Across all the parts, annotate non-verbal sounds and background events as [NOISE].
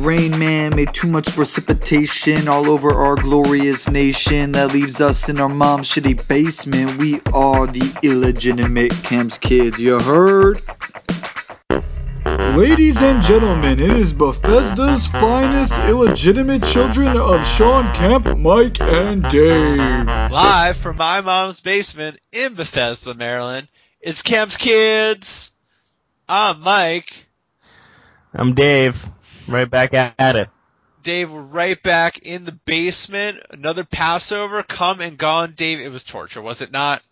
rain man made too much precipitation all over our glorious nation that leaves us in our mom's shitty basement. We are the illegitimate Kemp's kids, you heard? Ladies and gentlemen, it is Bethesda's finest illegitimate children of Sean Kemp, Mike, and Dave. Live from my mom's basement in Bethesda, Maryland, it's Kemp's Kids. I'm Mike. I'm Dave. Right back at it. Dave, right back in the basement. Another Passover, come and gone. Dave, it was torture, was it not?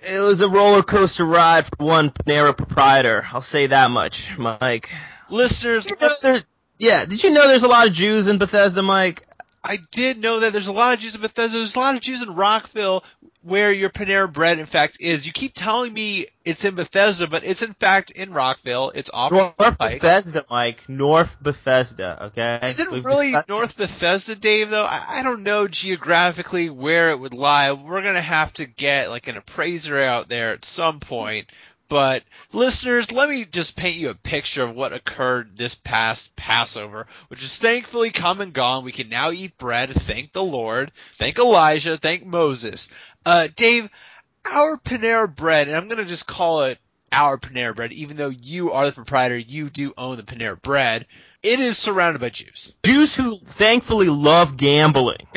It was a roller coaster ride for one Panera proprietor. I'll say that much, Mike. Listeners, Did you know yeah, did you know there's a lot of Jews in Bethesda, Mike? I did know that there's a lot of Jews in Bethesda. There's a lot of Jews in Rockville where your Panera Bread, in fact, is. You keep telling me it's in Bethesda, but it's in fact in Rockville. It's off North pike. Bethesda, Mike. North Bethesda, okay? Is it We've really discussed- North Bethesda, Dave? Though I, I don't know geographically where it would lie. We're gonna have to get like an appraiser out there at some point. But listeners, let me just paint you a picture of what occurred this past Passover, which is thankfully come and gone. We can now eat bread. Thank the Lord. Thank Elijah. Thank Moses. Uh, Dave, our Panera Bread, and I'm gonna just call it our Panera Bread, even though you are the proprietor, you do own the Panera Bread. It is surrounded by Jews. Jews who thankfully love gambling. [LAUGHS]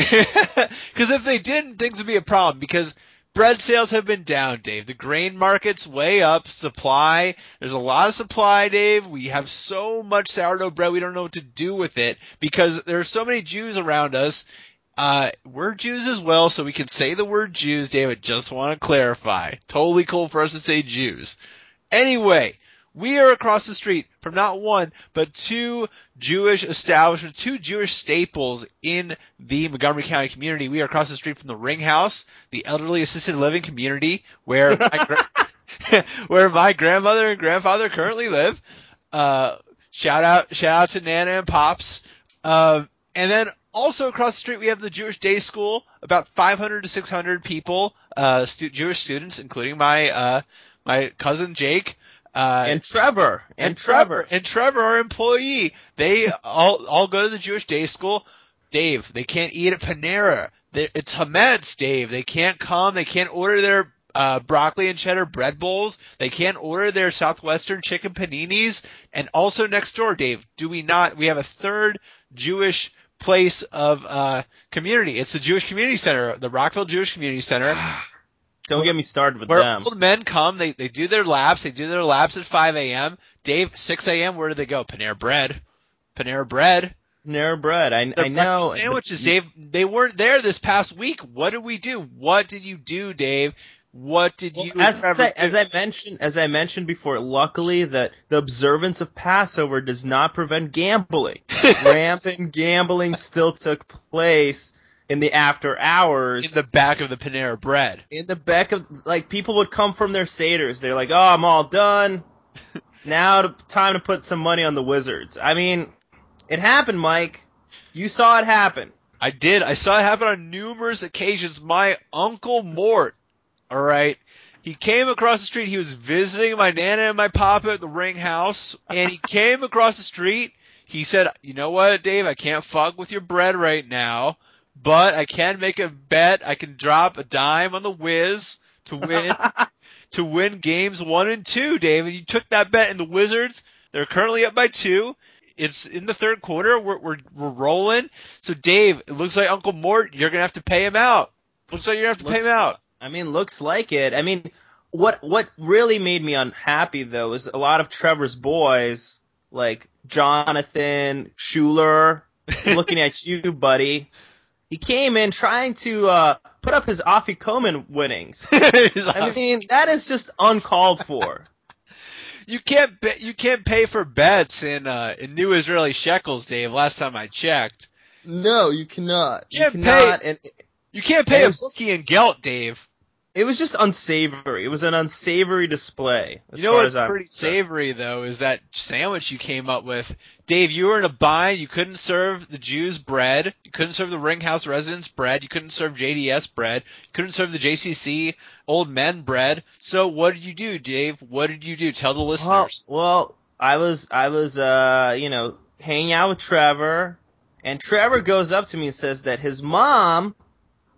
Because if they didn't, things would be a problem. Because bread sales have been down, Dave. The grain market's way up. Supply, there's a lot of supply, Dave. We have so much sourdough bread, we don't know what to do with it because there are so many Jews around us. Uh, we're Jews as well, so we can say the word Jews, Dave. I just want to clarify. Totally cool for us to say Jews. Anyway, we are across the street from not one, but two Jewish establishments, two Jewish staples in the Montgomery County community. We are across the street from the Ring House, the elderly assisted living community where my, gra- [LAUGHS] where my grandmother and grandfather currently live. Uh, shout out, shout out to Nana and Pops. Um, and then also across the street we have the Jewish Day School, about 500 to 600 people, uh, stu- Jewish students, including my, uh, my cousin Jake. Uh, And Trevor. And, and Trevor. Trevor and Trevor, our employee, they all all go to the Jewish day school. Dave, they can't eat at Panera. They, it's Hametz, Dave. They can't come. They can't order their uh, broccoli and cheddar bread bowls. They can't order their Southwestern chicken paninis. And also next door, Dave, do we not? We have a third Jewish place of uh, community. It's the Jewish Community Center, the Rockville Jewish Community Center. [SIGHS] [SIGHS] Don't get me started with Where them. old men come, they they do their laps, they do their laps at 5 a.m. Dave, 6 a.m. Where do they go? Panera Bread, Panera Bread. Panera bread. I, I know. sandwiches, Dave. They weren't there this past week. What did we do? What did you do, Dave? What did you? Well, as, I, as I mentioned, as I mentioned before, luckily that the observance of Passover does not prevent gambling. [LAUGHS] Rampant gambling still took place in the after hours. in the back of the Panera Bread. in the back of like people would come from their seders. They're like, "Oh, I'm all done. [LAUGHS] now to, time to put some money on the Wizards." I mean, it happened, Mike. You saw it happen. I did. I saw it happen on numerous occasions. My uncle Mort, all right, he came across the street. He was visiting my nana and my papa at the Ring House, and he came across the street. He said, "You know what, Dave? I can't fuck with your bread right now, but I can make a bet. I can drop a dime on the Wiz to win [LAUGHS] to win games one and two, David, you took that bet, and the Wizards they're currently up by two. It's in the third quarter. We're, we're, we're rolling. So Dave, it looks like Uncle Mort, you're gonna have to pay him out. Looks like you're gonna have to pay him out. I mean, looks like it. I mean, what what really made me unhappy though is a lot of Trevor's boys, like Jonathan Schuler, looking [LAUGHS] at you, buddy. He came in trying to uh, put up his Afikoman winnings. [LAUGHS] I mean, that is just uncalled for. [LAUGHS] you can't be, you can't pay for bets in uh, in new Israeli shekels, Dave. Last time I checked, No, you cannot. You Can't cannot, and you can't pay a There's- bookie in gelt, Dave. It was just unsavory. It was an unsavory display. You know what's as pretty concerned. savory though is that sandwich you came up with. Dave, you were in a bind. You couldn't serve the Jews bread. You couldn't serve the Ringhouse residents bread. You couldn't serve JDS bread. You couldn't serve the JCC old men bread. So what did you do, Dave? What did you do? Tell the Well, listeners. well, I was, I was, uh, you know, hanging out with Trevor, and Trevor goes up to me and says that his mom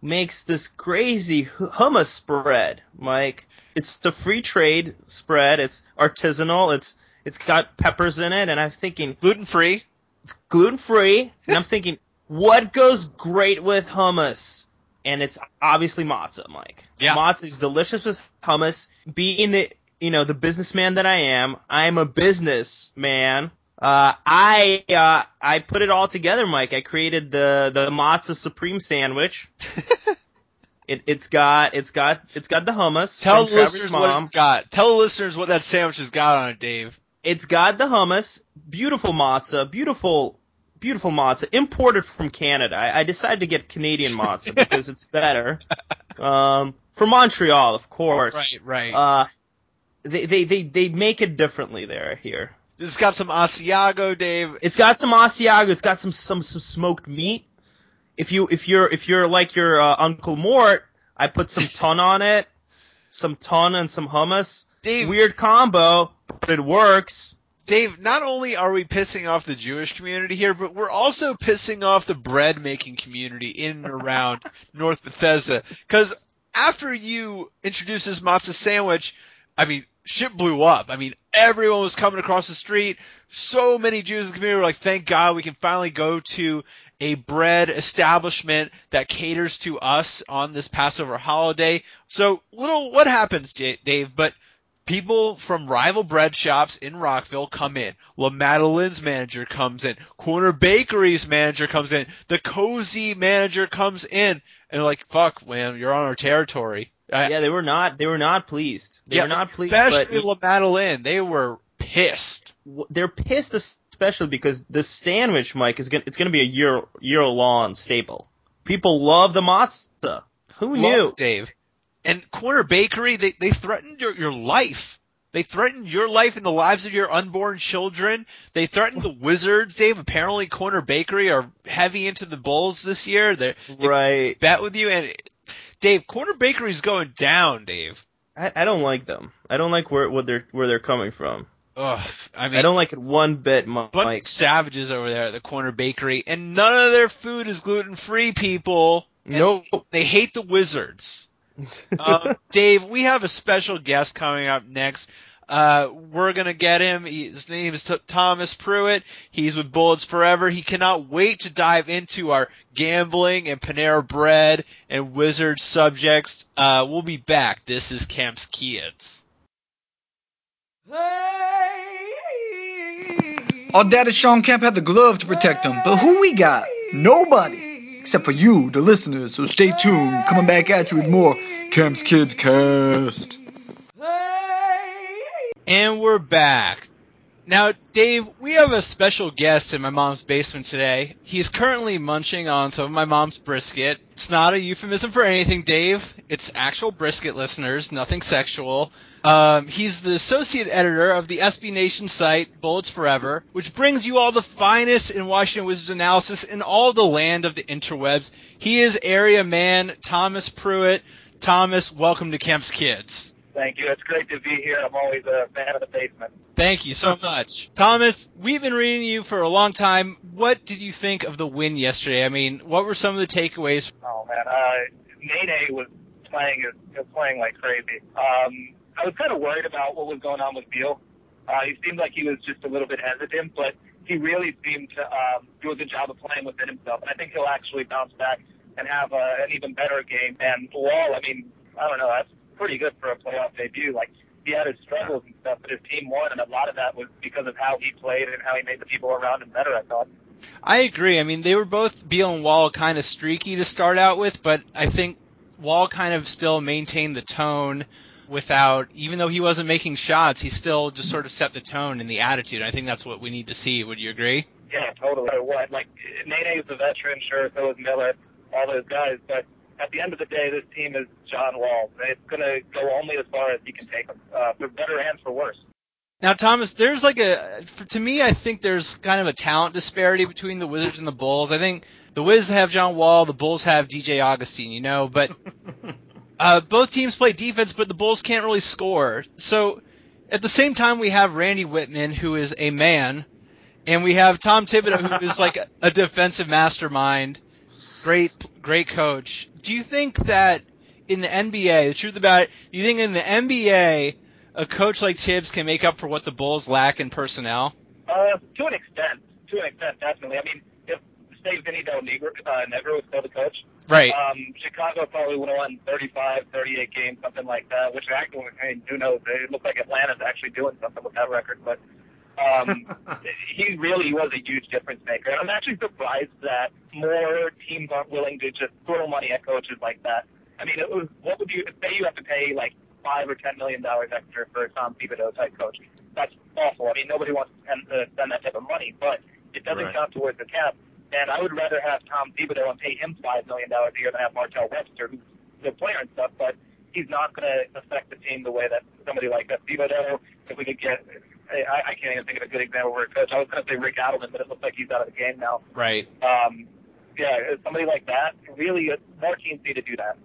makes this crazy hummus spread. Like it's the free trade spread. It's artisanal. It's it's got peppers in it, and I'm thinking It's gluten free. it's gluten free, and I'm thinking what goes great with hummus. And it's obviously matzah, Mike. Yeah. Matzah is delicious with hummus. Being the you know the businessman that I am, I'm a businessman. Uh, I uh, I put it all together, Mike. I created the the matzah supreme sandwich. [LAUGHS] it it's got it's got it's got the hummus. Tell the listeners mom. what it's got. Tell the listeners what that sandwich has got on it, Dave. It's got the hummus, beautiful matzah, beautiful, beautiful matzah, imported from Canada. I, I decided to get Canadian matzah [LAUGHS] because it's better. Um, from Montreal, of course. Right, right. Uh, they, they, they, they make it differently there here. It's got some Asiago, Dave. It's got some Asiago. It's got some, some, some smoked meat. If you, if you're, if you're like your uh, Uncle Mort, I put some [LAUGHS] ton on it, some ton and some hummus. Dave, Weird combo, but it works. Dave, not only are we pissing off the Jewish community here, but we're also pissing off the bread making community in and around [LAUGHS] North Bethesda. Because after you introduce this matzah sandwich, I mean, shit blew up. I mean, everyone was coming across the street. So many Jews in the community were like, thank God we can finally go to a bread establishment that caters to us on this Passover holiday. So, little, what happens, Dave? But people from rival bread shops in Rockville come in. La Madeleine's manager comes in. Corner Bakery's manager comes in. The Cosi manager comes in. And like, fuck, man, you're on our territory. Yeah, they were not. They were not pleased. They yeah, were not pleased. Especially Madeleine. They were pissed. they're pissed, especially because the sandwich, Mike, is gonna. It's gonna be a year year long staple. People love the matzah. Who knew? Dave. And Corner Bakery, they, they threatened your, your life. They threatened your life and the lives of your unborn children. They threatened the Wizards, Dave. Apparently, Corner Bakery are heavy into the Bulls this year. They're, they Right. bet with you. And Dave, Corner Bakery's going down, Dave. I, I don't like them. I don't like where what they're where they're coming from. Ugh, I mean, I don't like it one bit, Mi- bunch of savages over there at the Corner Bakery, and none of their food is gluten free, people. No. They hate the Wizards. [LAUGHS] um, Dave, we have a special guest coming up next. Uh, we're gonna get him. He- His name is T- Thomas Pruitt. He's with Bullets Forever. He cannot wait to dive into our gambling and Panera Bread and Wizard subjects. Uh, we'll be back. This is Kemp's Kids. Our daddy Sean Kemp had the glove to protect him, but who we got? Nobody. Except for you, the listeners, so stay tuned. Coming back at you with more Kemp's Kids Cast. And we're back. Now, Dave, we have a special guest in my mom's basement today. He's currently munching on some of my mom's brisket. It's not a euphemism for anything, Dave. It's actual brisket, listeners, nothing sexual. Um, he's the associate editor of the SB Nation site, Bullets Forever, which brings you all the finest in Washington Wizards analysis in all the land of the interwebs. He is area man Thomas Pruitt. Thomas, welcome to Kemp's Kids. Thank you. It's great to be here. I'm always a fan of the basement. Thank you so much. Thomas, we've been reading you for a long time. What did you think of the win yesterday? I mean, what were some of the takeaways? Oh man, uh, Nene was playing was playing like crazy. Um, I was kind of worried about what was going on with Beal. Uh, he seemed like he was just a little bit hesitant, but he really seemed to um, do a good job of playing within himself. And I think he'll actually bounce back and have uh, an even better game. And Wall, I mean, I don't know, that's pretty good for a playoff debut. Like he had his struggles and stuff, but his team won, and a lot of that was because of how he played and how he made the people around him better. I thought. I agree. I mean, they were both Beal and Wall kind of streaky to start out with, but I think Wall kind of still maintained the tone without, even though he wasn't making shots, he still just sort of set the tone and the attitude. I think that's what we need to see. Would you agree? Yeah, totally. What? Like Nene is a veteran, sure. So is Miller, all those guys. But at the end of the day, this team is John Wall. It's gonna go only as far as he can take them, uh, for better and for worse. Now, Thomas, there's like a, for, to me, I think there's kind of a talent disparity between the Wizards and the Bulls. I think the Wiz have John Wall, the Bulls have DJ Augustin, you know, but [LAUGHS] uh, both teams play defense, but the Bulls can't really score. So at the same time, we have Randy Wittman, who is a man, And we have Tom Thibodeau, who is like [LAUGHS] a, a defensive mastermind, great, great coach. Do you think that in the NBA, the truth about it, do you think in the NBA, a coach like Thibs can make up for what the Bulls lack in personnel? Uh, to an extent, to an extent, definitely. I mean, if say Vinny Del Negro, uh, Negro was still the coach, Right. um, Chicago probably would have won 35, 38 games, something like that. Which actually, I mean, who knows? It looks like Atlanta's actually doing something with that record, but um, [LAUGHS] he really was a huge difference maker. And I'm actually surprised that more teams aren't willing to just throw money at coaches like that. I mean, it was what would you say you have to pay like five or ten million dollars extra for a Tom Thibodeau type coach? That's awful. I mean, nobody wants to spend, uh, spend that type of money, but it doesn't Right. count towards the cap. And I would rather have Tom Thibodeau and pay him five million dollars a year than have Martell Webster, who's the player and stuff, but he's not going to affect the team the way that somebody like that Thibodeau. If we could get, I, I can't even think of a good example where a coach. I was going to say Rick Adelman, but it looks like he's out of the game now. Right. Um, yeah, somebody like that. Really, uh, more teams need to do that.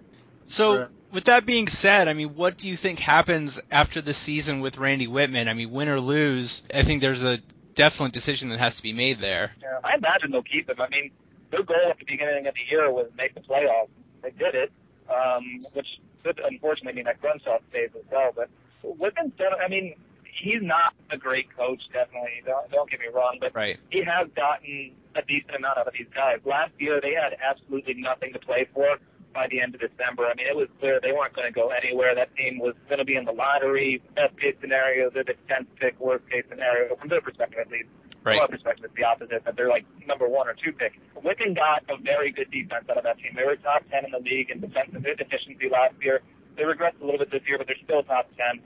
So, Right. with that being said, I mean, what do you think happens after the season with Randy Wittman? I mean, win or lose, I think there's a definite decision that has to be made there. Yeah, I imagine they'll keep him. I mean, their goal at the beginning of the year was make the playoffs. They did it, um, which could unfortunately mean that Grunfeld stays as well. But Wittman's done. I mean, he's not a great coach, definitely. Don't, don't get me wrong, but Right. he has gotten a decent amount out of these guys. Last year, they had absolutely nothing to play for by the end of December. I mean, it was clear they weren't going to go anywhere. That team was going to be in the lottery. Best case scenario, they're the 10th pick. Worst case scenario, from their perspective at least. From our perspective, it's the opposite, that they're like number one or two pick. Wittman got a very good defense out of that team. They were top 10 in the league in defensive efficiency last year. They regressed a little bit this year, but they're still top 10.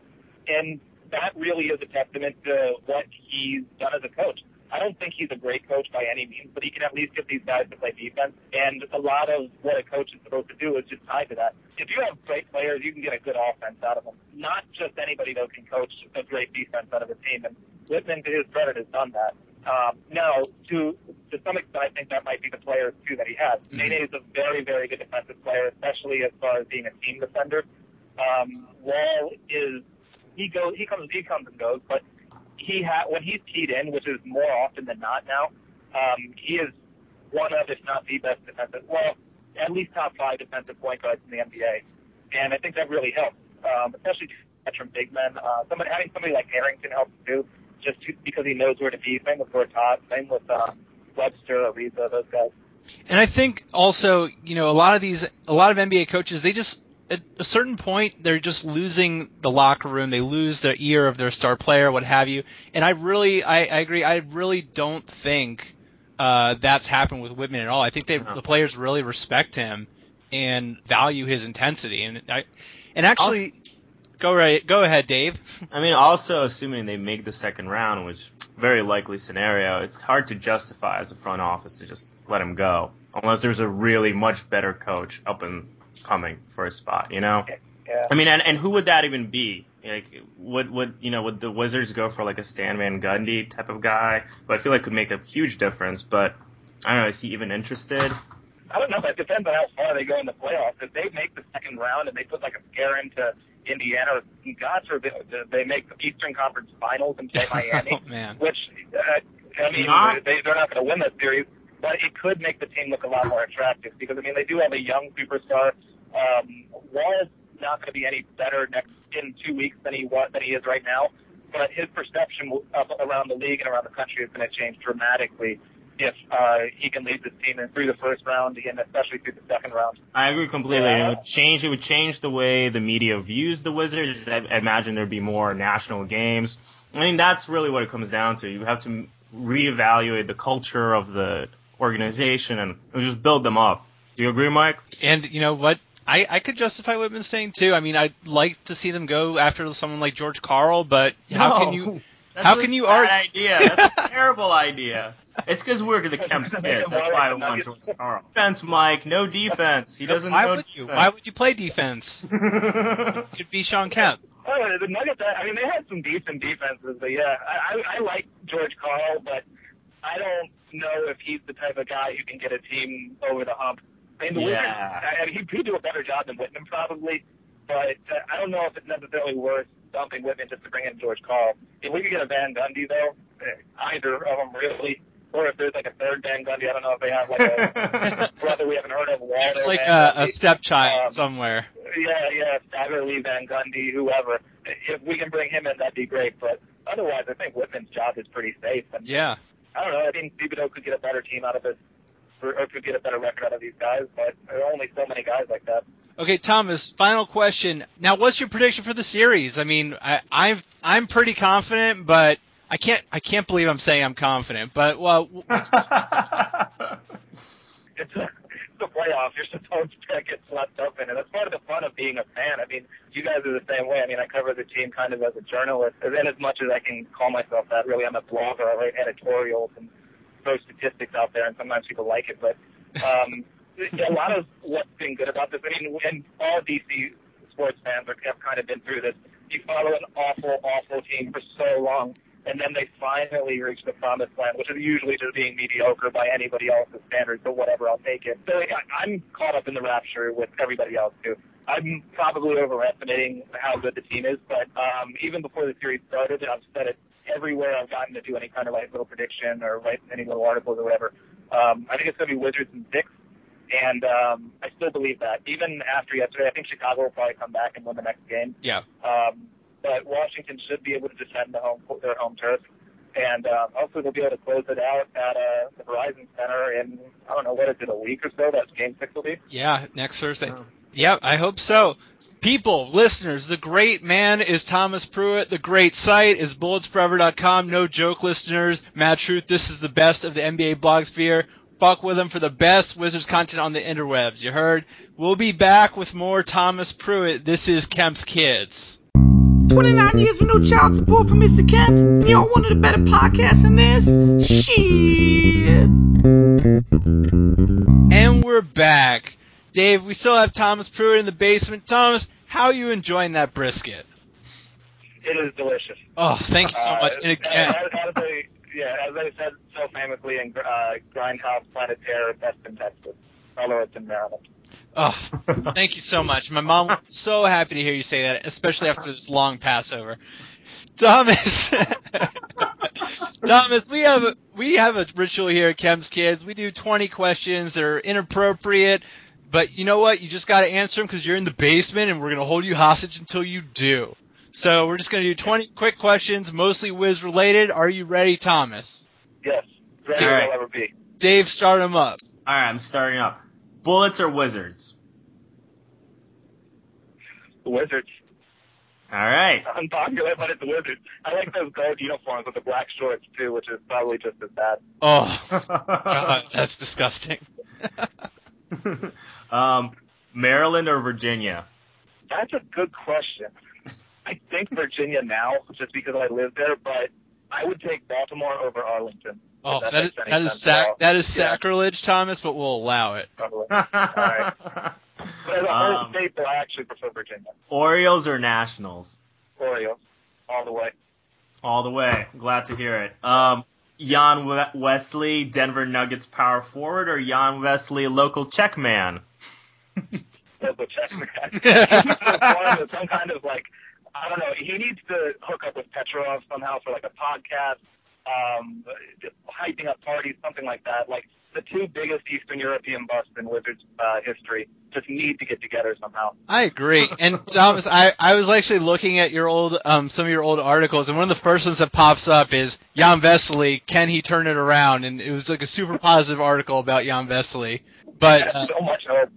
And that really is a testament to what he's done as a coach. I don't think he's a great coach by any means, but he can at least get these guys to play defense. And a lot of what a coach is supposed to do is just tied to that. If you have great players, you can get a good offense out of them. Not just anybody though can coach a great defense out of a team. And Wittman, to his credit, has done that. Um, now, to to some extent, I think that might be the players too that he has. Mhm. Nene is a very, very good defensive player, especially as far as being a team defender. Um, Wall is he goes he comes he comes and goes, but he ha- when he's keyed in, which is more often than not now, um, he is one of, if not the best defensive, well, at least top five defensive point guards in the NBA, and I think that really helps, um, especially veteran big men. Uh, somebody having somebody like Harrington helps too, just to, because he knows where to be. Same with Gortat, same with uh, Webster, Ariza, those guys. And I think also, you know, a lot of these, a lot of NBA coaches, they just, at a certain point, they're just losing the locker room. They lose the ear of their star player, what have you. And I really, I, I agree. I really don't think uh, that's happened with Wittman at all. I think they, No. the players really respect him and value his intensity. And I, and actually, go right, go ahead, Dave. I mean, also assuming they make the second round, which very likely scenario, it's hard to justify as a front office to just let him go unless there's a really much better coach up and coming for a spot. You know? Yeah. I mean, and, and who would that even be? Like, would would you know? Would the Wizards go for like a Stan Van Gundy type of guy? Who I feel like could make a huge difference, but I don't know. Is he even interested? I don't know. It depends on how far they go in the playoffs. If they make the second round and they put like a scare into Indiana, or God forbid they make the Eastern Conference Finals and play [LAUGHS] Miami, oh man. which uh, I mean Not- they, they're not going to win that series, but it could make the team look a lot more attractive because I mean they do have a young superstar. Um, Wall is not going to be any better next in two weeks than he was than he is right now, but his perception of, around the league and around the country is going to change dramatically if uh, he can lead this team in through the first round and especially through the second round. I agree completely. Yeah. It would change. It would change the way the media views the Wizards. I, I imagine there'd be more national games. I mean, that's really what it comes down to. You have to reevaluate the culture of the organization and just build them up. Do you agree, Mike? And you know what? I, I could justify Wittman staying too. I mean, I'd like to see them go after someone like George Karl, but how can you? That's how a can you bad argue- idea? That's a [LAUGHS] terrible idea. It's because we're the Kemp's kids. That's why I want George Karl. Defense, Mike. No defense. He doesn't Why know would you? Why would you play defense? [LAUGHS] Could be Sean Kemp. Oh, the Nuggets. I mean, they had some decent defenses, but yeah, I, I, I like George Karl, but I don't know if he's the type of guy who can get a team over the hump. I mean, the Yeah. I, I mean, he'd do a better job than Wittman probably, but uh, I don't know if it's necessarily worth dumping Wittman just to bring in George Karl. If we could get a Van Gundy though, either of them really, or if there's like a third Van Gundy. I don't know if they have like a [LAUGHS] brother we haven't heard of. Waldo It's like a, a stepchild Um, somewhere. Yeah, yeah, Staggerly, Van Gundy, whoever. If we can bring him in, that'd be great. But otherwise, I think Wittman's job is pretty safe. And Yeah. I don't know. I think Thibodeau could get a better team out of this, or, or could get a better record out of these guys. But there are only so many guys like that. Okay, Thomas. Final question. Now, what's your prediction for the series? I mean, I, I'm I'm pretty confident, but I can't I can't believe I'm saying I'm confident. But well, [LAUGHS] It's a, it's the playoffs. You're supposed to get swept up in it. That's part of the fun of being a fan. I mean, you guys are the same way. I mean, I cover the team kind of as a journalist, and as much as I can call myself that, really, I'm a blogger. I write editorials and throw statistics out there, and sometimes people like it. But um, a lot of what's been good about this, I mean, and all DC sports fans are, have kind of been through this. You follow an awful, awful team for so long, and then they finally reach the promised land, which is usually just being mediocre by anybody else's standards, but whatever, I'll take it. So I, I'm caught up in the rapture with everybody else too. I'm probably overestimating how good the team is, but um, even before the series started, I've said it everywhere I've gotten to do any kind of like little prediction or write any little articles or whatever. Um, I think it's going to be Wizards in six, and um, I still believe that. Even after yesterday, I think Chicago will probably come back and win the next game. yeah. Um, but Washington should be able to defend the home their home turf, and uh, hopefully they'll be able to close it out at uh, the Verizon Center in I don't know what is it a week or so. That's Game Six will be. Yeah, next Thursday. Oh. Yep, I hope so. People, listeners, the great man is Thomas Pruitt. The great site is bulletsforever.com. No joke, listeners. Mad Truth, this is the best of the NBA blogosphere. Fuck with him for the best Wizards content on the interwebs. You heard? We'll be back with more Thomas Pruitt. This is Kemp's Kids. 29 years with no child support from Mr. Kemp. Y'all wanted a better podcast than this? Shit. And we're back. Dave, we still have Thomas Pruitt in the basement. Thomas, how are you enjoying that brisket? It is delicious. Oh, thank you so much. Uh, And again, as, as they, yeah, as I said so famously in uh, Grindhouse Planet Terror, best in Texas, although it's in Maryland. Oh, thank you so much. My mom was so happy to hear you say that, especially after this long Passover. Thomas, [LAUGHS] Thomas, we have a, we have a ritual here at Kemp's Kids. We do 20 questions that are inappropriate, but you know what? You just got to answer them because you're in the basement, and we're gonna hold you hostage until you do. So we're just gonna do 20 quick questions, mostly Wiz related. Are you ready, Thomas? Yes, ready All as right. I'll ever be. Dave, start them up. All right, I'm starting up. Bullets or Wizards? The Wizards. All right. Unpopular, but it's the Wizards. I like those gold uniforms with the black shorts too, which is probably just as bad. Oh, [LAUGHS] God, that's disgusting. [LAUGHS] [LAUGHS] um, Maryland or Virginia? That's a good question. I think Virginia now, just because I live there, but I would take Baltimore over Arlington. Oh, that that is makes any that is sense at all. sac- that is Yeah. sacrilege, Thomas, but we'll allow it. Probably. [LAUGHS] right. But as a whole um, state, though, I actually prefer Virginia. Orioles or Nationals? Orioles, all the way. All the way. Glad to hear it. Um, Jan Vesely, Denver Nuggets power forward, or Jan Vesely, local check man? [LAUGHS] Local check man. [LAUGHS] He needs to form with some kind of like, I don't know. He needs to hook up with Petrov somehow for like a podcast, um, hyping up parties, something like that. Like the two biggest Eastern European busts in Wizards uh, history just need to get together somehow. I agree. And [LAUGHS] Thomas, I, I was actually looking at your old um some of your old articles, and one of the first ones that pops up is Jan Vesely. Can he turn it around? And it was like a super positive article about Jan Vesely. But uh, so much hope.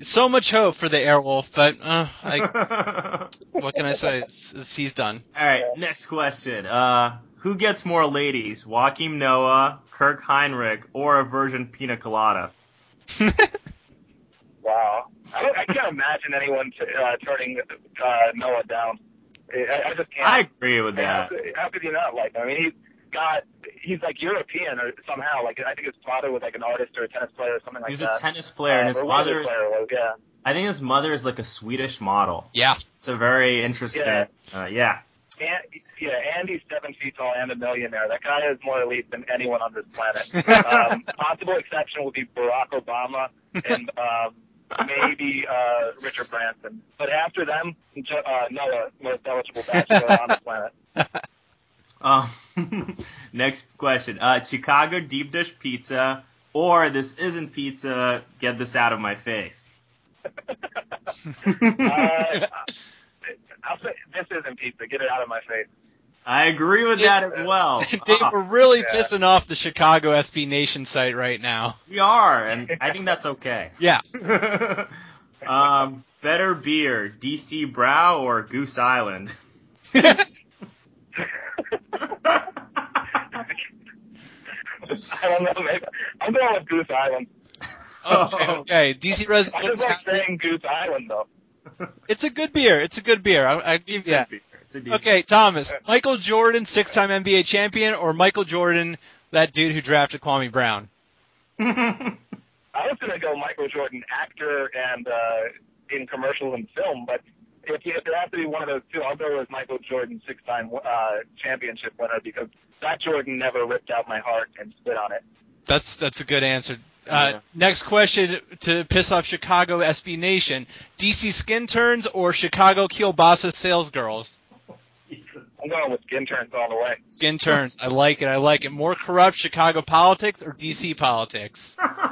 So much hope for the Airwolf. But uh, I, [LAUGHS] what can I say? It's, it's, he's done. All right, next question. Uh, who gets more ladies, Joakim Noah, Kirk Hinrich, or a virgin pina colada? [LAUGHS] Wow. I, I can't imagine anyone t- uh, turning uh, Noah down. I, I just can't. I agree with how, that. could, how could you not like him? I mean, he's got, he's like European or somehow. Like, I think his father was like an artist or a tennis player or something like He's that. He's a tennis player, and Uh, his or one of the mother is, player was, yeah. I think his mother is like a Swedish model. Yeah. It's a very interesting, Yeah. uh, yeah. And, yeah, Andy's seven feet tall and a millionaire. That guy is more elite than anyone on this planet. [LAUGHS] um, possible exception would be Barack Obama and um, maybe uh, Richard Branson. But after them, Jo- uh, Noah, most eligible bachelor on the planet. [LAUGHS] Um, [LAUGHS] next question. Uh, Chicago deep dish pizza or this isn't pizza. Get this out of my face. Uh, [LAUGHS] I'll say this isn't pizza. Get it out of my face. I agree with that as well. [LAUGHS] Dave, we're really yeah. pissing off the Chicago SB Nation site right now. we are, and I think that's okay. Yeah. um, better beer, DC Brau or Goose Island? I don't know. Maybe I'm going with Goose Island. Okay, okay. DC [LAUGHS] I just residents. like saying Goose Island though. It's a good beer. It's a good beer. I, I give you that. beer. It's a decent Okay, Thomas. Michael Jordan, six-time NBA champion, or Michael Jordan, that dude who drafted Kwame Brown? [LAUGHS] I was gonna go Michael Jordan, actor and uh, in commercials and film, but if, you, if there has to be one of those two, I'll go with Michael Jordan, six-time uh, championship winner, because that Jordan never ripped out my heart and spit on it. That's that's a good answer. Uh, Yeah. Next question to piss off Chicago SB Nation: DC skin turns or Chicago Kielbasa sales girls? Jesus. I'm going with skin turns all the way. Skin turns. I like it. I like it. More corrupt Chicago politics or DC politics? [LAUGHS]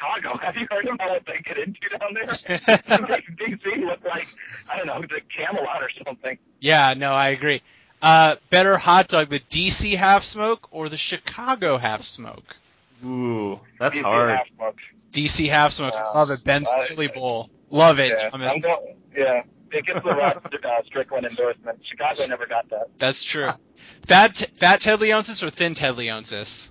Chicago! [LAUGHS] Have you heard about what they get into down there? Makes DC look like I don't know, the Camelot or something. yeah, no, I agree. Uh, better hot dog, the DC half smoke or the Chicago half smoke? Ooh, that's DC hard. half smoke. DC half smoke. Wow. Love it. Ben's Uh, chili bowl. Love it, Yeah, Thomas. I'm going. Yeah, it gets the Rod [LAUGHS] uh, Strickland endorsement. Chicago never got that. That's true. Fat fat Ted Leonsis or thin Ted Leonsis?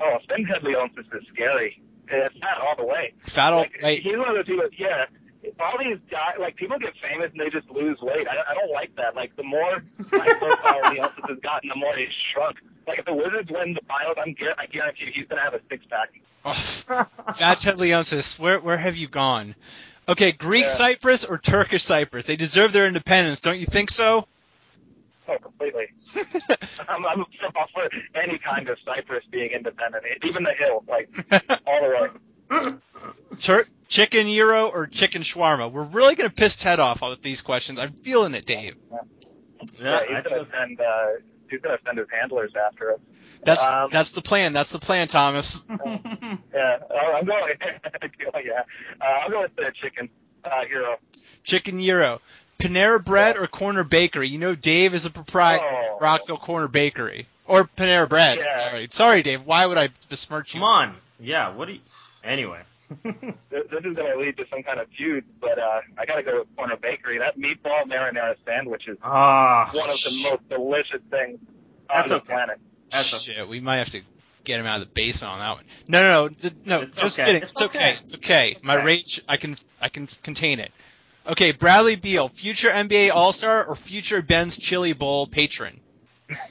Oh, thin Ted Leonsis is scary. It's not all the way. Fat all Like, right. He's one of those people. Yeah, all these guys, like people get famous and they just lose weight. I, I don't like that. Like the more [LAUGHS] high profile Leonsis has gotten, the more he's shrunk. Like if the Wizards win the finals, I'm gar- I guarantee you he's gonna have a six pack. Oh, Fat Ted Leonsis, where where have you gone? Okay, Greek Yeah. Cyprus or Turkish Cyprus? They deserve their independence, don't you think so? Oh, completely. [LAUGHS] I'm, I'm all for any kind of Cyprus being independent, even the hill, like [LAUGHS] all the way. Tur- chicken Euro or chicken shawarma? We're really gonna piss Ted off with these questions. I'm feeling it, Dave. Yeah, he's I think gonna that's, send uh, he's gonna send his handlers after us. That's Um, that's the plan. That's the plan, Thomas. [LAUGHS] Yeah, uh, I'm going. yeah, uh, I'll go with the chicken uh, hero. Chicken Euro. Panera Bread or Corner Bakery? You know Dave is a proprietor Oh. of Rockville Corner Bakery. Or Panera Bread. Yeah. Sorry. Sorry, Dave. Why would I besmirch you? come on. Yeah, what do you? Anyway. [LAUGHS] This, this is gonna lead to some kind of feud, but uh, I gotta go with Corner Bakery. That meatball marinara sandwich is Ah, one of the most delicious things on That's the planet. That's a- Shit, we might have to get him out of the basement on that one. No, no, no, no. It's just okay. kidding. It's It's, okay. okay. It's okay. My rage, I can, I can contain it. Okay, Bradley Beal, future NBA All Star or future Ben's Chili Bowl patron?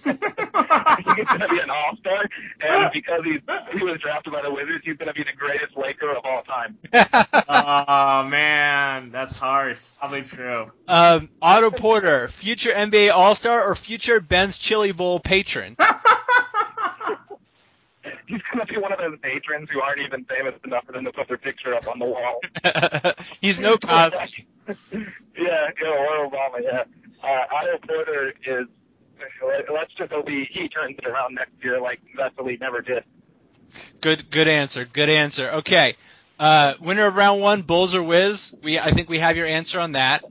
I think he's gonna be an all star, and because he's he was drafted by the Wizards, he's gonna be the greatest Laker of all time. [LAUGHS] oh man, that's harsh. Probably true. um, Otto Porter, future NBA All Star or future Ben's Chili Bowl patron? [LAUGHS] He's gonna be one of those patrons who aren't even famous enough for them to put their picture up on the wall. [LAUGHS] He's no Cosby. Yeah, yeah, or Obama. Yeah, uh, Otto Porter is. Let's just hope he, he turns it around next year, like Vesely never did. Good, good answer. Good answer. Okay. Uh, winner of round one, Bulls or Wiz? We, I think we have your answer on that.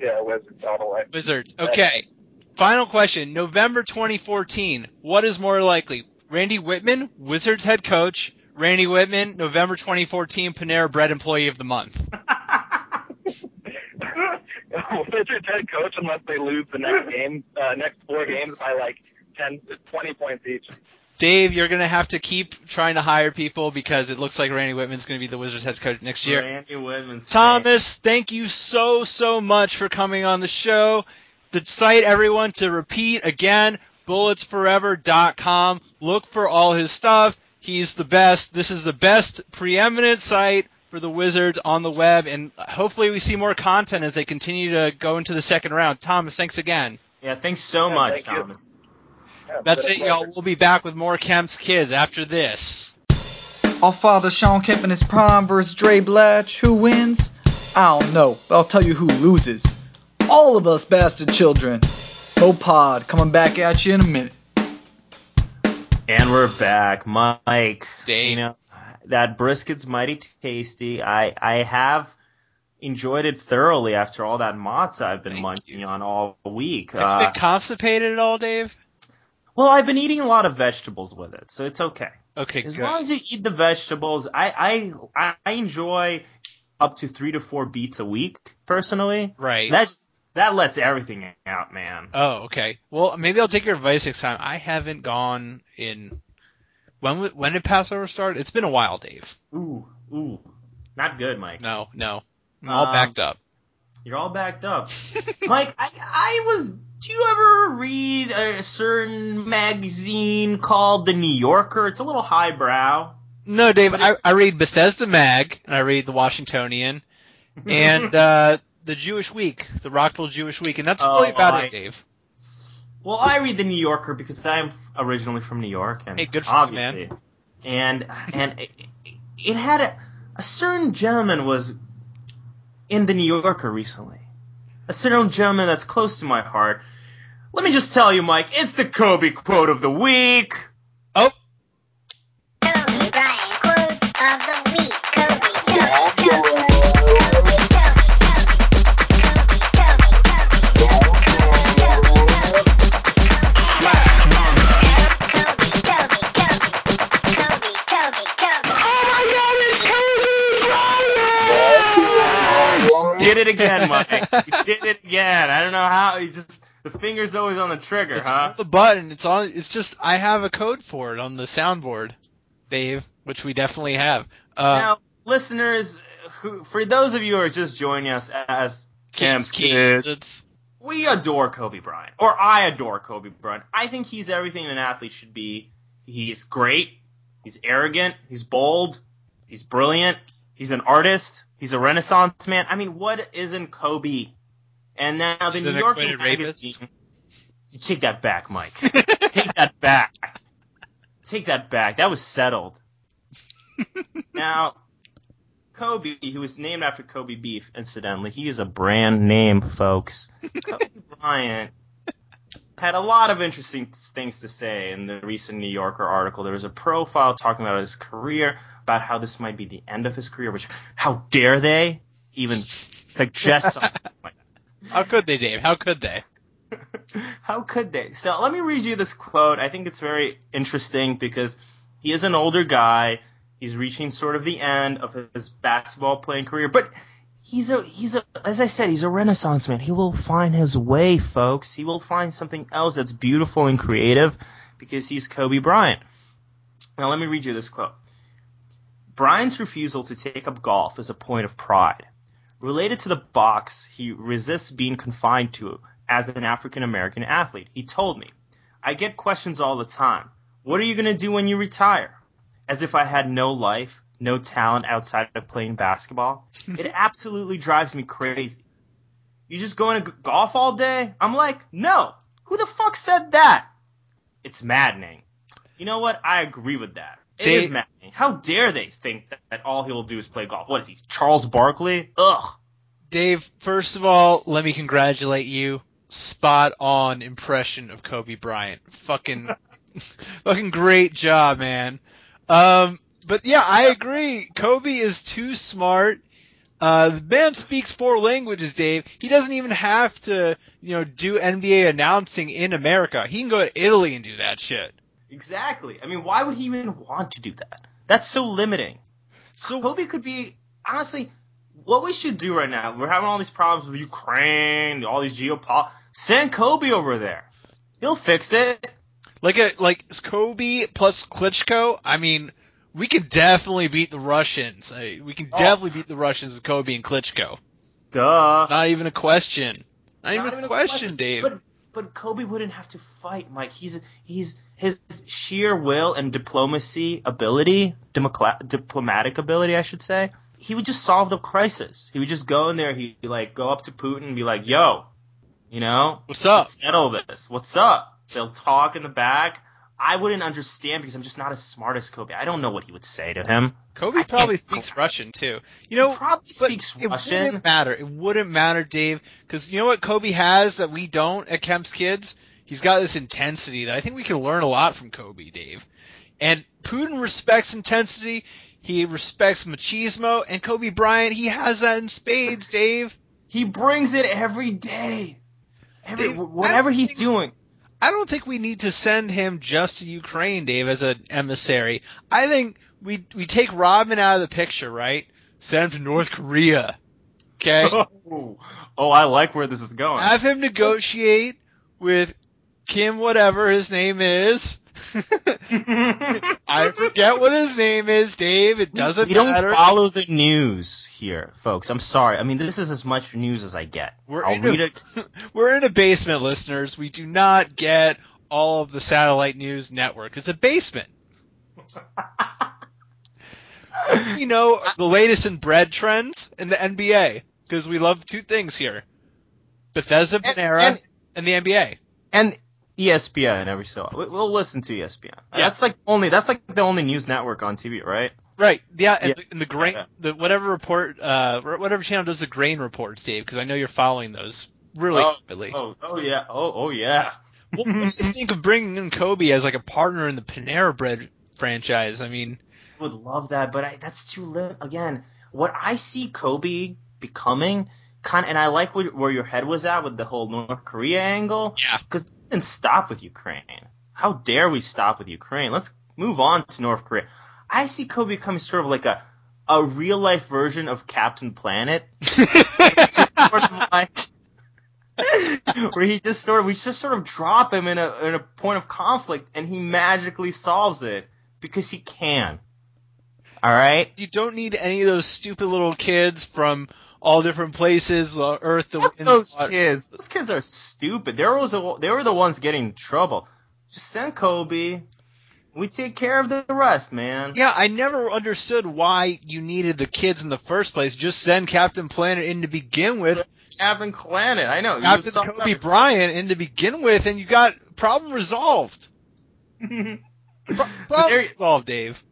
Yeah, Wizards all the way. Wizards. Okay. Final question. November 2014. What is more likely? Randy Wittman, Wizards head coach. Randy Wittman, November 2014 Panera Bread Employee of the Month. [LAUGHS] [LAUGHS] Wizards head coach unless they lose the next game, uh, next four games by like 10, 20 points each. Dave, you're going to have to keep trying to hire people because it looks like Randy Wittman's going to be the Wizards head coach next year. Randy Wittman. Thomas, thank you so, so much for coming on the show. The site, everyone, to repeat again, bulletsforever.com. Look for all his stuff. He's the best. This is the best preeminent site for the Wizards on the web, and hopefully we see more content as they continue to go into the second round. Thomas, thanks again. Yeah, thanks so Yeah, much, thank. Thomas. Yeah, That's it, y'all. We'll be back with more Kemp's Kids after this. Our father Sean Kemp in his prime versus Dre Blatche. Who wins? I don't know, but I'll tell you who loses. All of us bastard children. Expo Pod coming back at you in a minute. And we're back, Mike. Dave. That brisket's mighty tasty. I I have enjoyed it thoroughly after all that matzah I've been Thank munching you. on all week. Have you Uh, been constipated at all, Dave? well, I've been eating a lot of vegetables with it, so it's okay. Okay, As good. long as you eat the vegetables, I I I enjoy up to three to four beats a week personally. right. That's that lets everything out, man. Oh, okay. Well, maybe I'll take your advice next time. I haven't gone in. When when did Passover start? It's been a while, Dave. Ooh ooh, not good, Mike. No, no, I'm all Um, backed up. You're all backed up. [LAUGHS] Mike, I, I was. Do you ever read a certain magazine called The New Yorker? It's a little highbrow. No, Dave. I, I read Bethesda Mag and I read the Washingtonian [LAUGHS] and uh, the Jewish Week, the Rockville Jewish Week, and that's Oh, really about I- it, Dave. Well, I read The New Yorker because I'm originally from New York, and Hey, good for you, man. obviously, and and it, it had a, a certain gentleman was in The New Yorker recently. A certain gentleman that's close to my heart. Let me just tell you, Mike, it's the Kobe quote of the week. Did it again. I don't know how. You just the finger's always on the trigger, it's huh? on the button. It's on. It's just I have a code for it on the soundboard, Dave, which we definitely have. Uh, now, listeners, who, for those of you who are just joining us as Kemp's kids, It's we adore Kobe Bryant, or I adore Kobe Bryant. I think he's everything an athlete should be. He's great. He's arrogant. He's bold. He's brilliant. He's an artist. He's a Renaissance man. I mean, what isn't Kobe? And now the He's New an Yorker magazine. rapist. You take that back, Mike. [LAUGHS] take that back. Take that back. That was settled. [LAUGHS] now, Kobe, who was named after Kobe Beef, incidentally, he is a brand name, folks. Kobe [LAUGHS] Bryant had a lot of interesting things to say in the recent New Yorker article. There was a profile talking about his career, about how this might be the end of his career, which, how dare they even suggest something like how could they, Dave? How could they? [LAUGHS] How could they? So let me read you this quote. I think it's very interesting because he is an older guy. He's reaching sort of the end of his basketball playing career, but he's a he's a as I said, he's a renaissance man. He will find his way, folks. He will find something else that's beautiful and creative because he's Kobe Bryant. Now let me read you this quote. Bryant's refusal to take up golf is a point of pride. Related to the box he resists being confined to as an African American athlete. He told me, I get questions all the time. What are you going to do when you retire? As if I had no life, no talent outside of playing basketball. [LAUGHS] it absolutely drives me crazy. You just going to g- golf all day? I'm like, no. Who the fuck said that? It's maddening. You know what? I agree with that. It is Dave- maddening. How dare they think that, that all he will do is play golf? What is he, Charles Barkley? Ugh. Dave, first of all, let me congratulate you. Spot on impression of Kobe Bryant. Fucking, [LAUGHS] fucking great job, man. Um, but yeah, I agree. Kobe is too smart. Uh, the man speaks four languages, Dave. He doesn't even have to, you know, do NBA announcing in America. He can go to Italy and do that shit. Exactly. I mean, why would he even want to do that? That's so limiting. So Kobe could be honestly what we should do right now. We're having all these problems with Ukraine, all these geopolitics. Send Kobe over there. He'll fix it. Like a like Kobe plus Klitschko. I mean, we can definitely beat the Russians. I, we can Oh. definitely beat the Russians with Kobe and Klitschko. Duh. Not even a question. Not, Not even, a question, Dave. But but Kobe wouldn't have to fight, Mike. He's he's his sheer will and diplomacy ability, democla- diplomatic ability, I should say. He would just solve the crisis. He would just go in there. He'd like go up to Putin and be like, "Yo, you know, What's up? Settle this. What's up?" They'll talk in the back. I wouldn't understand because I'm just not as smart as Kobe. I don't know what he would say to him. Kobe I probably speaks Russian too. You know, he probably speaks it Russian. wouldn't matter. It wouldn't matter, Dave, because you know what Kobe has that we don't at Kemp's Kids. He's got this intensity that I think we can learn a lot from Kobe, Dave. And Putin respects intensity. He respects machismo, and Kobe Bryant, he has that in spades, Dave. He brings it every day. Every, Dave, whatever he's think- doing. I don't think we need to send him just to Ukraine, Dave, as an emissary. I think we we take Rodman out of the picture, right? Send him to North Korea. Okay? [LAUGHS] Oh, oh, I like where this is going. Have him negotiate with Kim whatever his name is. [LAUGHS] I forget what his name is, Dave. It doesn't we don't matter. follow the news here, folks. I'm sorry. I mean, this is as much news as I get. We're I'll in a- it. [LAUGHS] We're in a basement, listeners. We do not get all of the satellite news network. It's a basement. [LAUGHS] we know the latest in bread trends in the NBA because we love two things here: Bethesda, Panera, and, and- the NBA. and ESPN every so we- we'll listen to ESPN. Yeah. That's like only that's like the only news network on TV, right? Right. Yeah, and, Yeah. The, and the grain, Yeah. the whatever report, uh, whatever channel does the grain reports, Dave, because I know you're following those really Oh, quickly. Oh, oh yeah, oh, oh yeah. What, what do you think of bringing in Kobe as like a partner in the Panera Bread franchise? I mean, would love that, but I, that's too li Again, what I see Kobe becoming, kind and I like where, where your head was at with the whole North Korea angle. Yeah. Because it didn't stop with Ukraine. How dare we stop with Ukraine? Let's move on to North Korea. I see Kobe becoming sort of like a a real life version of Captain Planet. of [LAUGHS] like [LAUGHS] where he just sort of we just sort of drop him in a in a point of conflict and he magically solves it because he can. All right. you don't need any of those stupid little kids from all different places, uh, Earth, the Fuck wind, those water. kids. Those kids are stupid. They were the they were the ones getting in trouble. Just send Kobe. We take care of the rest, man. Yeah, I never understood why you needed the kids in the first place. Just send Captain Planet in to begin with. Captain Planet. I know. You Captain saw Kobe Bryant in to begin with, and you got problem resolved. that. [LAUGHS] Pro- So problem there- resolved, Dave.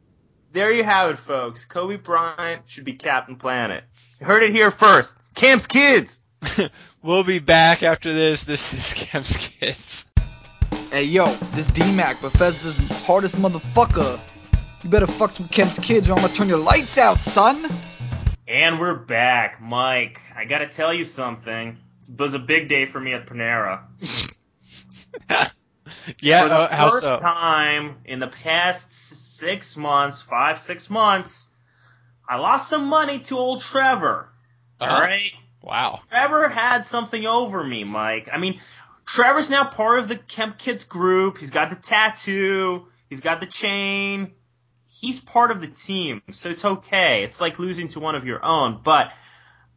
there you have it, folks. Kobe Bryant should be Captain Planet. You heard it here first. Kemp's kids. [LAUGHS] We'll be back after this. This is Kemp's Kids. Hey yo, this D-Mac, Bethesda's hardest motherfucker. You better fuck some Kemp's kids or I'm gonna turn your lights out, son. And we're back, Mike. I gotta tell you something. It was a big day for me at Panera. [LAUGHS] Yeah, for the uh, how first so? time in the past six months, five, six months, I lost some money to old Trevor. Uh-huh. All right? Wow. Trevor had something over me, Mike. I mean, Trevor's now part of the Kemp Kids group. He's got the tattoo. He's got the chain. He's part of the team, so it's okay. It's like losing to one of your own. But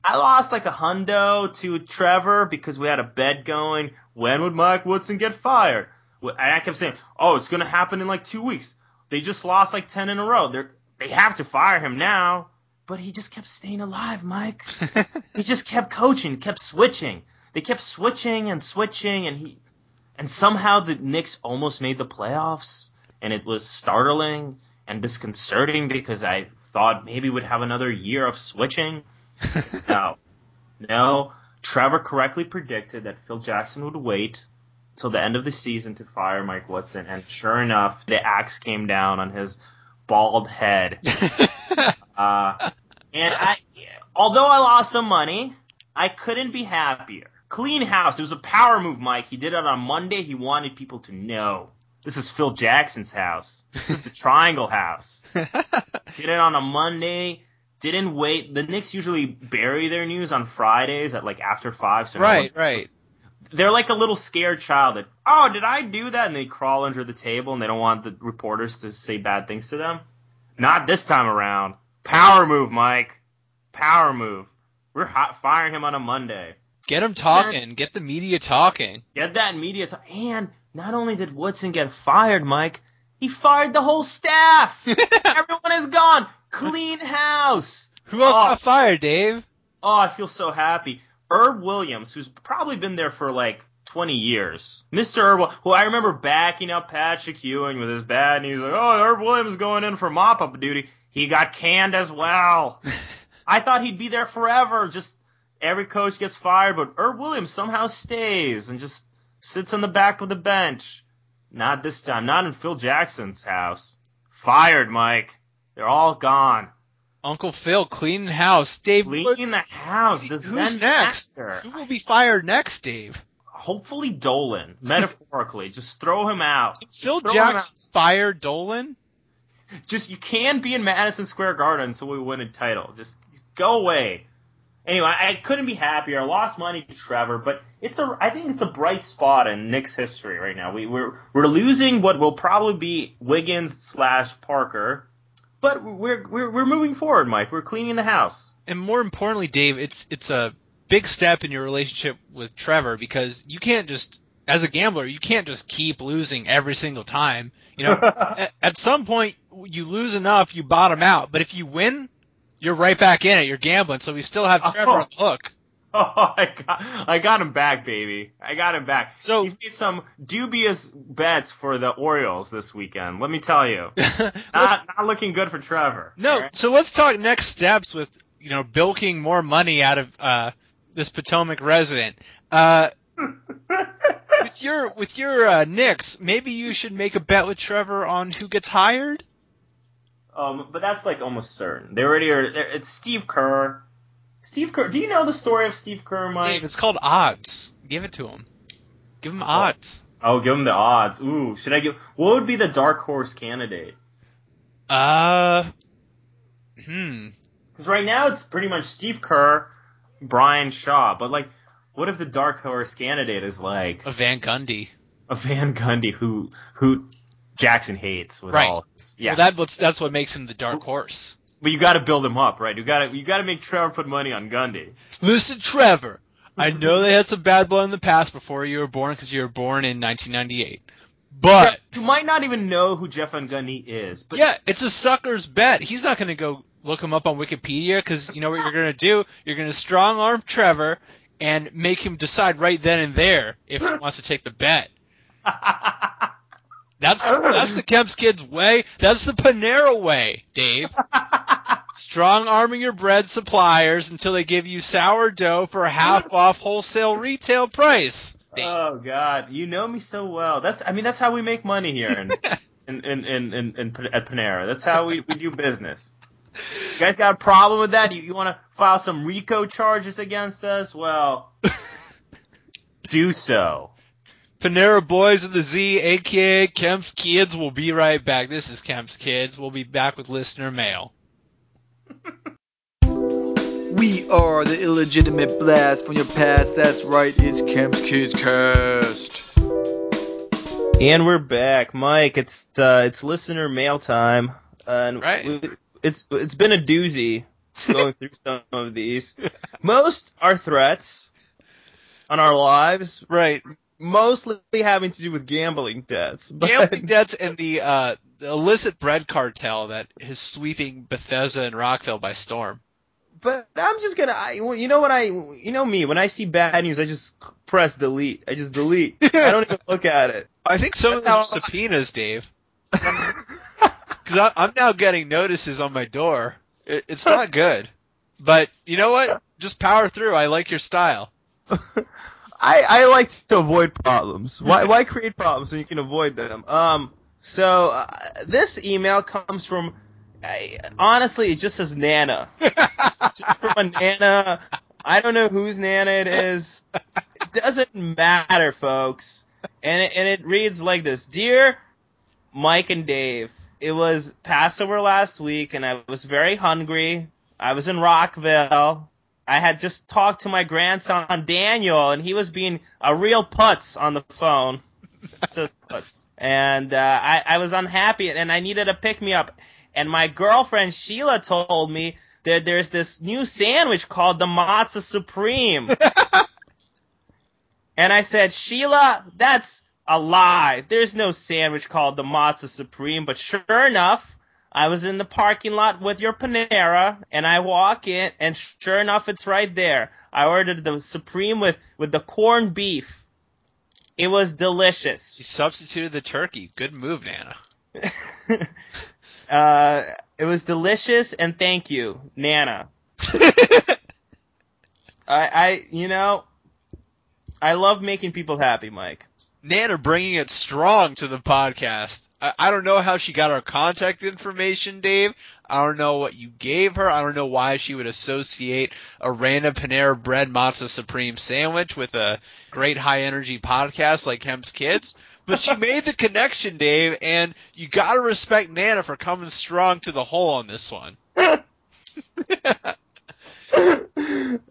I lost like a hundo to Trevor because we had a bet going. When would Mike Woodson get fired? And I kept saying, "Oh, it's going to happen in like two weeks." They just lost like ten in a row. They they have to fire him now. But he just kept staying alive, Mike [LAUGHS] he just kept coaching, kept switching. They kept switching and switching, and he, and somehow the Knicks almost made the playoffs, and it was startling and disconcerting because I thought maybe we'd have another year of switching. [LAUGHS] no, no. Trevor correctly predicted that Phil Jackson would wait till the end of the season to fire Mike Woodson, and sure enough, the axe came down on his bald head. [LAUGHS] Uh, and I, although I lost some money, I couldn't be happier. Clean house. It was a power move, Mike. He did it on Monday. He wanted people to know. This is Phil Jackson's house. This is the [LAUGHS] Triangle House. [LAUGHS] Did it on a Monday. Didn't wait. The Knicks usually bury their news on Fridays at like after five. So no right, one- right. They're like a little scared child that, oh, did I do that? And they crawl under the table and they don't want the reporters to say bad things to them. Not this time around. Power move, Mike. Power move. We're hot firing him on a Monday. Get him talking. Get the media talking. Get that media talk. And not only did Woodson get fired, Mike, he fired the whole staff. [LAUGHS] Everyone is gone. Clean house. Who else Oh. got fired, Dave? Oh, I feel so happy. Herb Williams, who's probably been there for like 20 years. Mr. Herb, who I remember backing up Patrick Ewing with his bat, and he was like, "Oh, Herb Williams going in for mop-up duty." He got canned as well. [LAUGHS] I thought he'd be there forever. Just every coach gets fired, but Herb Williams somehow stays and just sits on the back of the bench. Not this time. Not in Phil Jackson's house. Fired, Mike. They're all gone. Uncle Phil cleaning house. Dave, what- Clean the house. The who's Zen next? master. Who will be fired next, Dave? Hopefully Dolan, metaphorically. just throw him out. Just Phil. Jackson fired Dolan? Just you can be in Madison Square Garden until we win a title. Just go away. Anyway, I couldn't be happier. I lost money to Trevor, but it's a I think it's a bright spot in Knicks history right now. We we're we're losing what will probably be Wiggins slash Parker, but we're we're we're moving forward, Mike. We're cleaning the house. And more importantly, Dave, it's it's a big step in your relationship with Trevor because you can't just as a gambler, you can't just keep losing every single time. You know, [LAUGHS] at, at some point you lose enough, you bottom out. But if you win, you're right back in it. You're gambling, so we still have Trevor oh. on the hook. Oh, [LAUGHS] I got, I got him back, baby. I got him back. So- he made some dubious bets for the Orioles this weekend. Let me tell you, [LAUGHS] not, not looking good for Trevor. no, right? so let's talk next steps with you know bilking more money out of uh, this Potomac resident. Uh, [LAUGHS] with your with your uh, Knicks, maybe you should make a bet with Trevor on who gets hired. Um, but that's like almost certain. They already they're- It's Steve Kerr. Steve Kerr. Do you know the story of Steve Kerr, Mike? Dave, it's called odds. Give it to him. Give him odds. Oh, give him the odds. Ooh, should I give? What would be the dark horse candidate? Uh, hmm. Because right now it's pretty much Steve Kerr, Brian Shaw. But like, what if the dark horse candidate is like A Van Gundy. a Van Gundy who who Jackson hates with Right. all his, yeah. Well, that that's what makes him the dark horse. But you got to build him up, right? You got to you got to make Trevor put money on Gundy. Listen, Trevor. I know they had some bad blood in the past before you were born because you were born in 1998. But you might not even know who Jeff Van Gundy is, but yeah, it's a sucker's bet. He's not going to go look him up on Wikipedia because you know what you're going to do. You're going to strong arm Trevor and make him decide right then and there if he [LAUGHS] wants to take the bet. [LAUGHS] That's that's the Kemp's kids way. That's the Panera way, Dave. [LAUGHS] Strong arming your bread suppliers until they give you sourdough for a half [LAUGHS] off wholesale retail price. Dave. Oh God, you know me so well. That's I mean that's how we make money here in [LAUGHS] in in in, in, in at Panera. That's how we, we do business. You guys got a problem with that? You, you want to file some RICO charges against us? Well, do so. Panera Boys of the Z, aka Kemp's Kids, will be right back. This is Kemp's Kids. We'll be back with listener mail. We are the illegitimate blast from your past. That's right, it's Kemp's Kids Cast. And we're back, Mike. It's uh, it's listener mail time, and Right. we- it's it's been a doozy going through [LAUGHS] some of these. Most are threats on our lives, Right. Mostly having to do with gambling debts. [LAUGHS] But Gambling debts and the, uh, the illicit bread cartel that is sweeping Bethesda and Rockville by storm. but I'm just gonna, I, you know what I, you know me, when I see bad news, I just press delete. I just delete. [LAUGHS] I don't even look at it. I think some of them subpoenas, Dave. [LAUGHS] Because I'm now getting notices on my door. It, it's not good. But you know what? Just power through. I like your style. I, I like to avoid problems. Why why create problems when you can avoid them? Um. So uh, this email comes from, I, honestly, it just says Nana. just from a Nana. I don't know whose Nana it is. It doesn't matter, folks. And it, and it reads like this: Dear Mike and Dave, it was Passover last week, and I was very hungry. I was in Rockville. I had just talked to my grandson Daniel, and he was being a real putz on the phone. says putz. And uh, I, I was unhappy, and I needed a pick me up. And my girlfriend Sheila told me that there's this new sandwich called the Matzah Supreme. [LAUGHS] and I said, Sheila, that's a lie. There's no sandwich called the Matzah Supreme. But sure enough, I was in the parking lot with your Panera, and I walk in, and sure enough, it's right there. I ordered the Supreme with, with the corned beef. It was delicious. substituted the turkey. Good move, Nana. [LAUGHS] uh, it was delicious, and thank you, Nana. [LAUGHS] I, I, you know, I love making people happy, Mike. Nana bringing it strong to the podcast. I, I don't know how she got our contact information, Dave. I don't know what you gave her. I don't know why she would associate a random Panera Bread Matzo Supreme sandwich with a great high energy podcast like Kemp's Kids. But she [LAUGHS] made the connection, Dave, and you gotta respect Nana for coming strong to the hole on this one. [LAUGHS]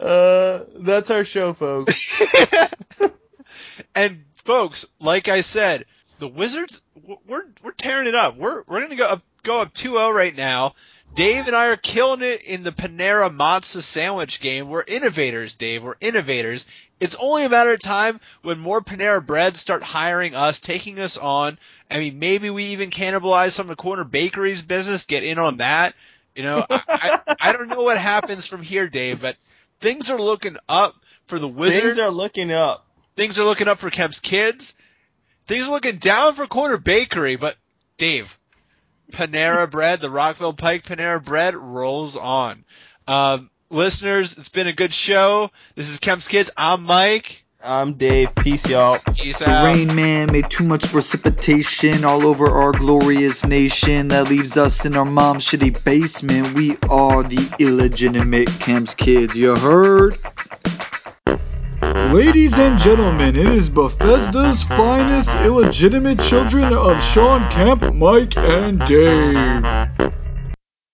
Uh, that's our show, folks. [LAUGHS] and folks, like I said, the Wizards we're we're tearing it up. We're we're gonna go up go up 2-0 right now. Dave and I are killing it in the Panera Matzo sandwich game. We're innovators, Dave. We're innovators. It's only a matter of time when more Panera Breads start hiring us, taking us on. I mean, maybe we even cannibalize some of the corner bakeries business, get in on that. You know, I, I, [LAUGHS] I don't know what happens from here, Dave, but things are looking up for the Wizards. Things are looking up. Things are looking up for Kemp's kids. Things are looking down for Corner Bakery, but Dave, Panera [LAUGHS] Bread, the Rockville Pike Panera Bread rolls on. Um, listeners, it's been a good show. This is Kemp's Kids. I'm Mike. I'm Dave. Peace, y'all. Peace The out. rain man made too much precipitation all over our glorious nation that leaves us in our mom's shitty basement. We are the illegitimate Kemp's kids, you heard? Ladies and gentlemen, it is Bethesda's finest illegitimate children of Sean Kemp, Mike, and Dave.